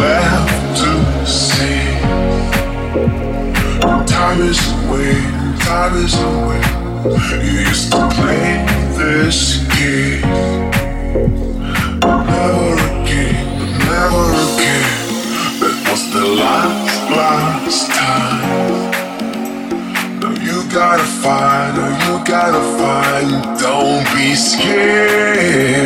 left to see. Time is away, time is away. You used to play this game. But never again, but never again. That was the last, last time. Now you gotta find, now you gotta find. Don't be scared.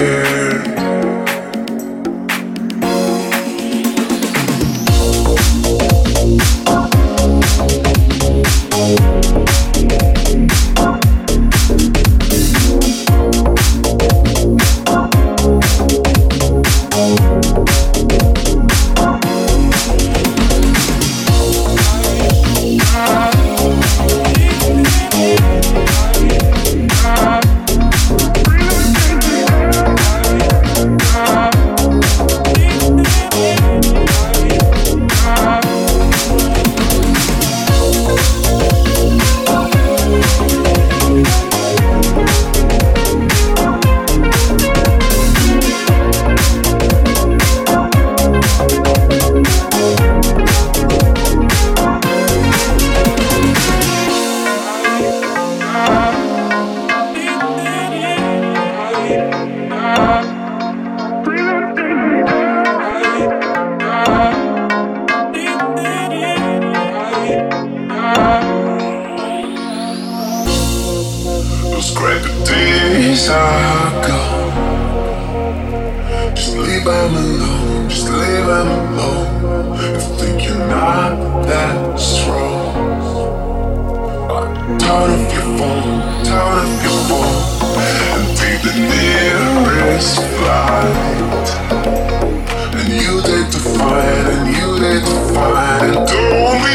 Just alone, just alone. Think you're not that strong, I'm tired of your phone, tired of your phone, and the nearest flight. And you did to fight. and you did to fight. and don't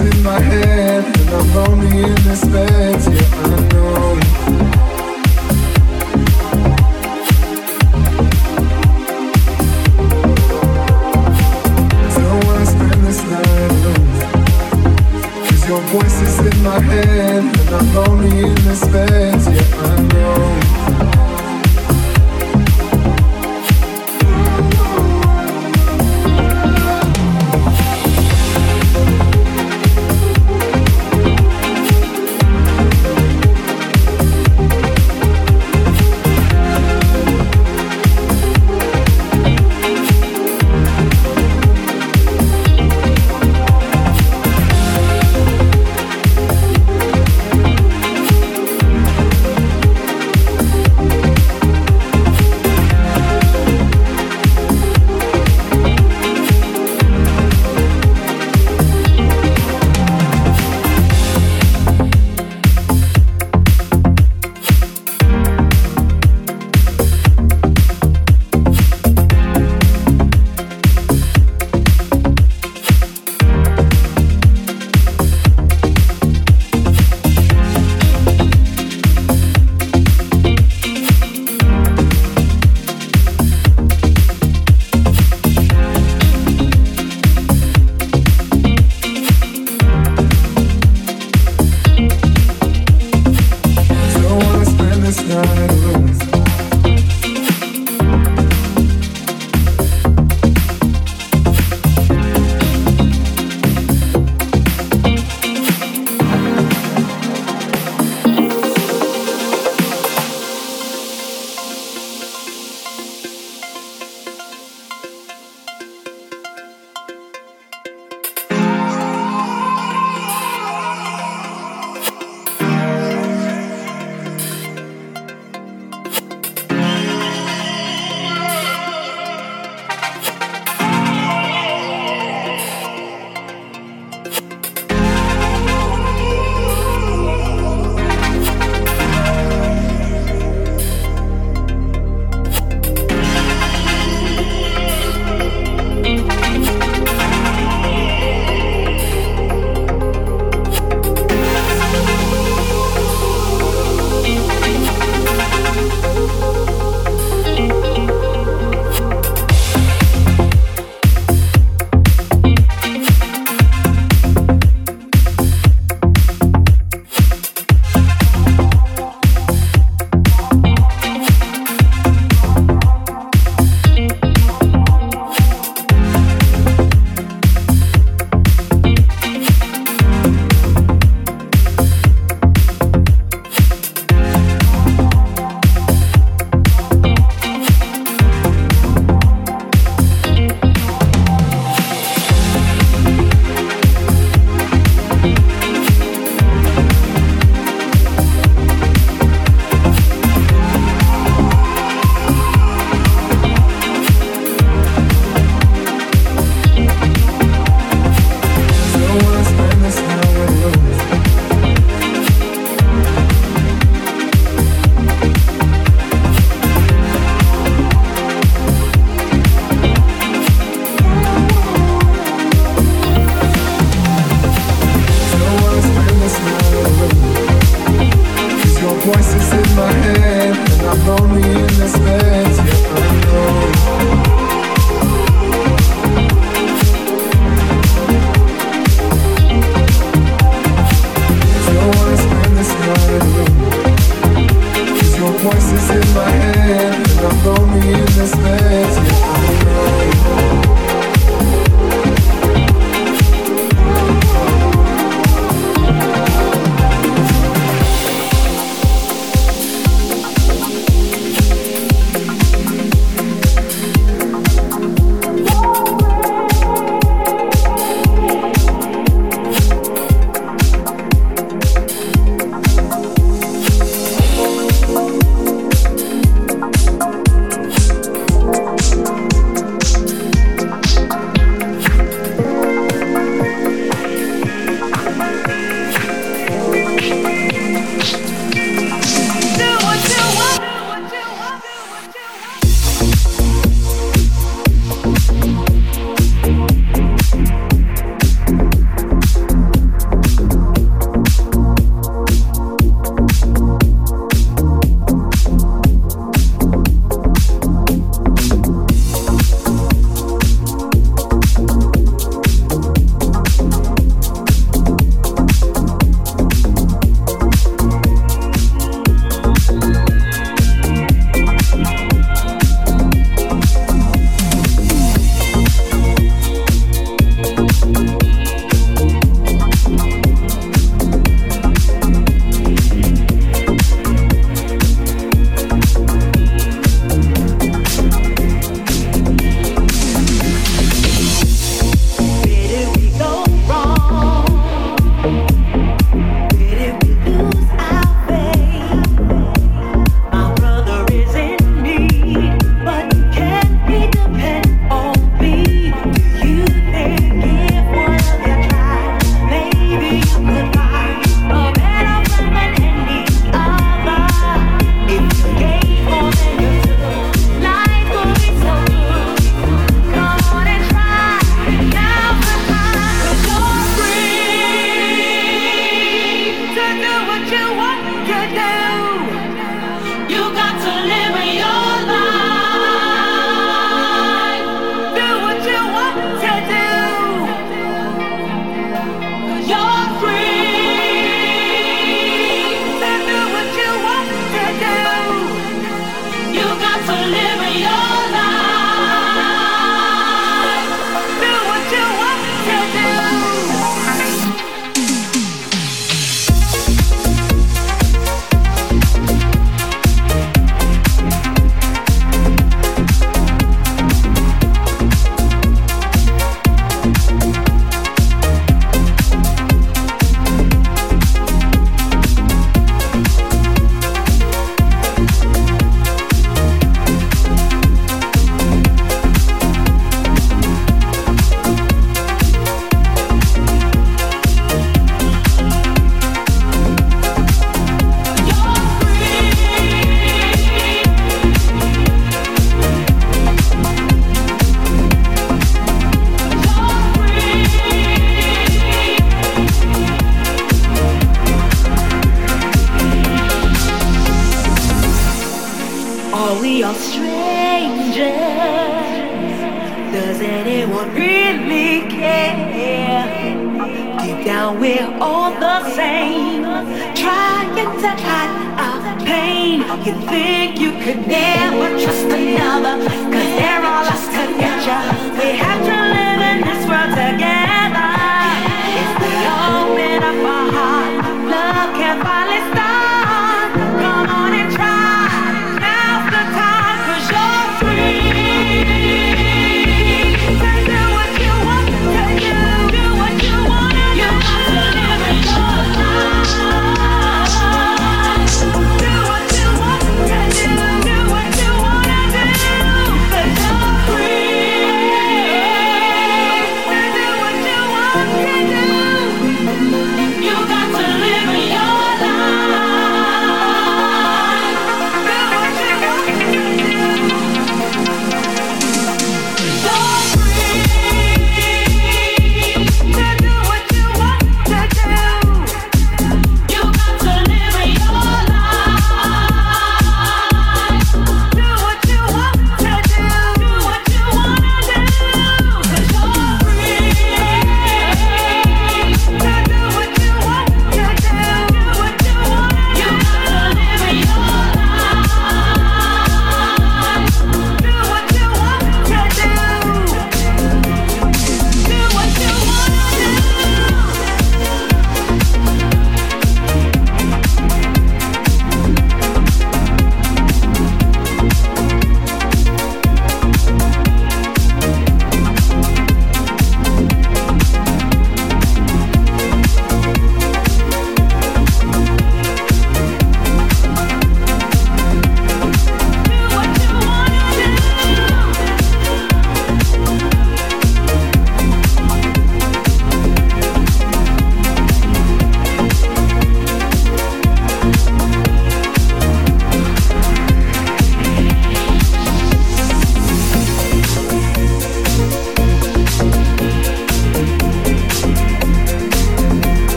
in my head, and I'm lonely in this bed. Yeah, I know. So I wanna spend this night alone. Cause your voice is in my head, and I'm lonely in this bed. Yeah, I know.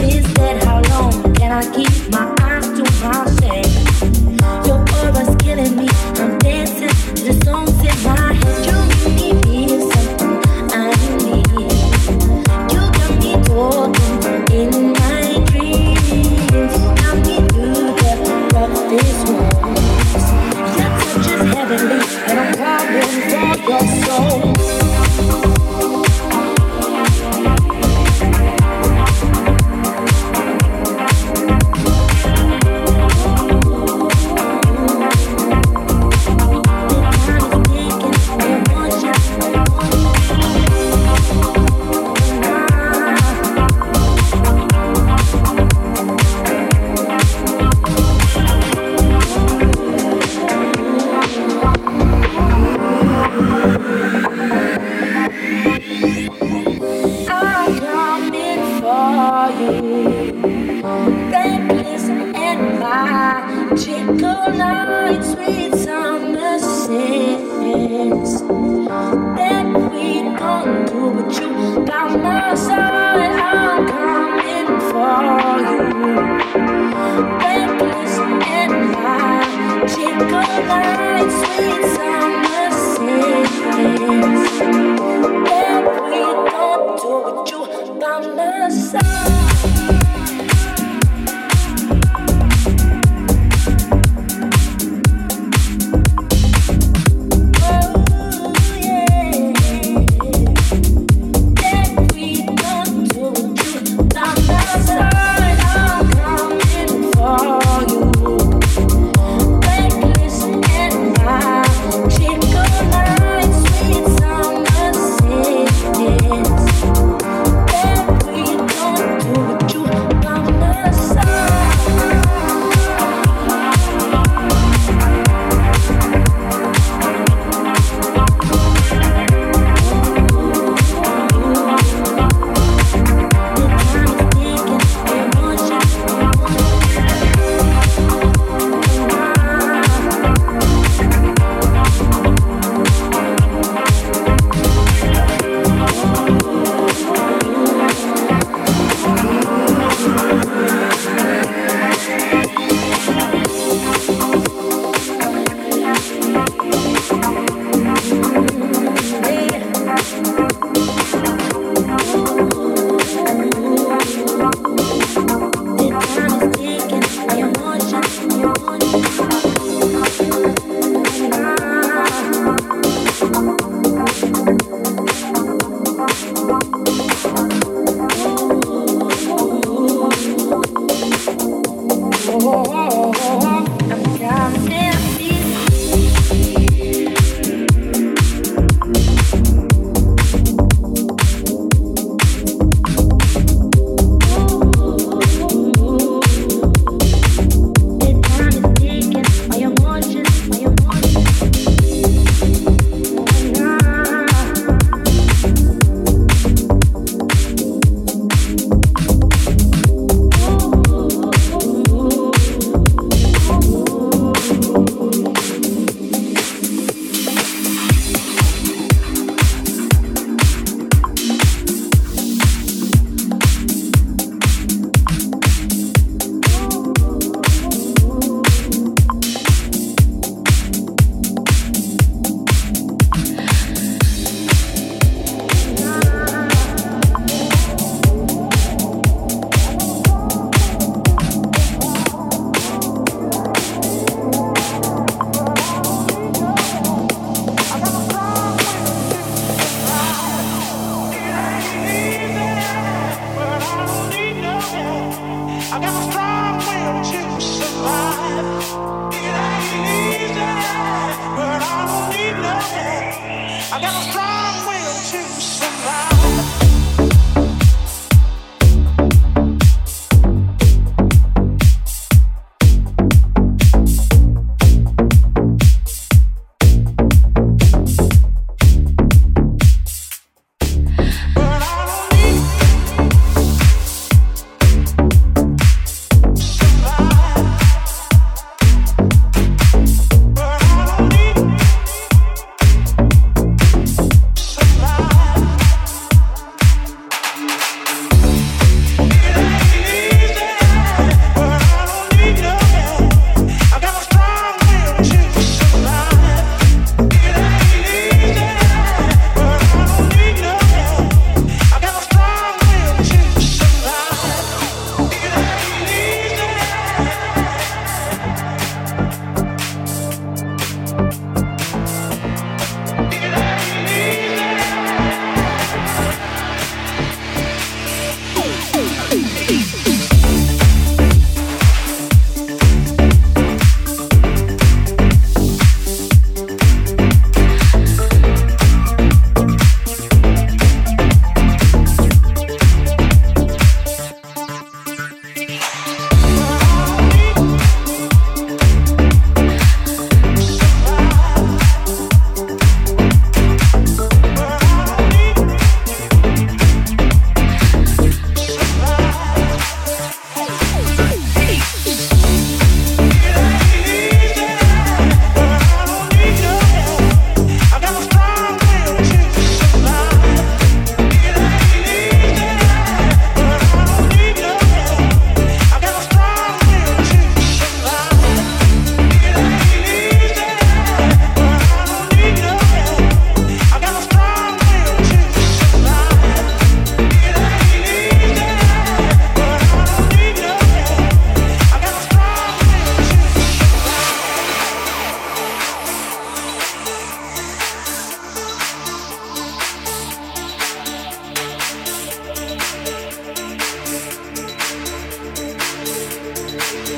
is dead, how long can I keep my eyes?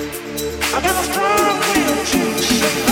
I got a strong will to say.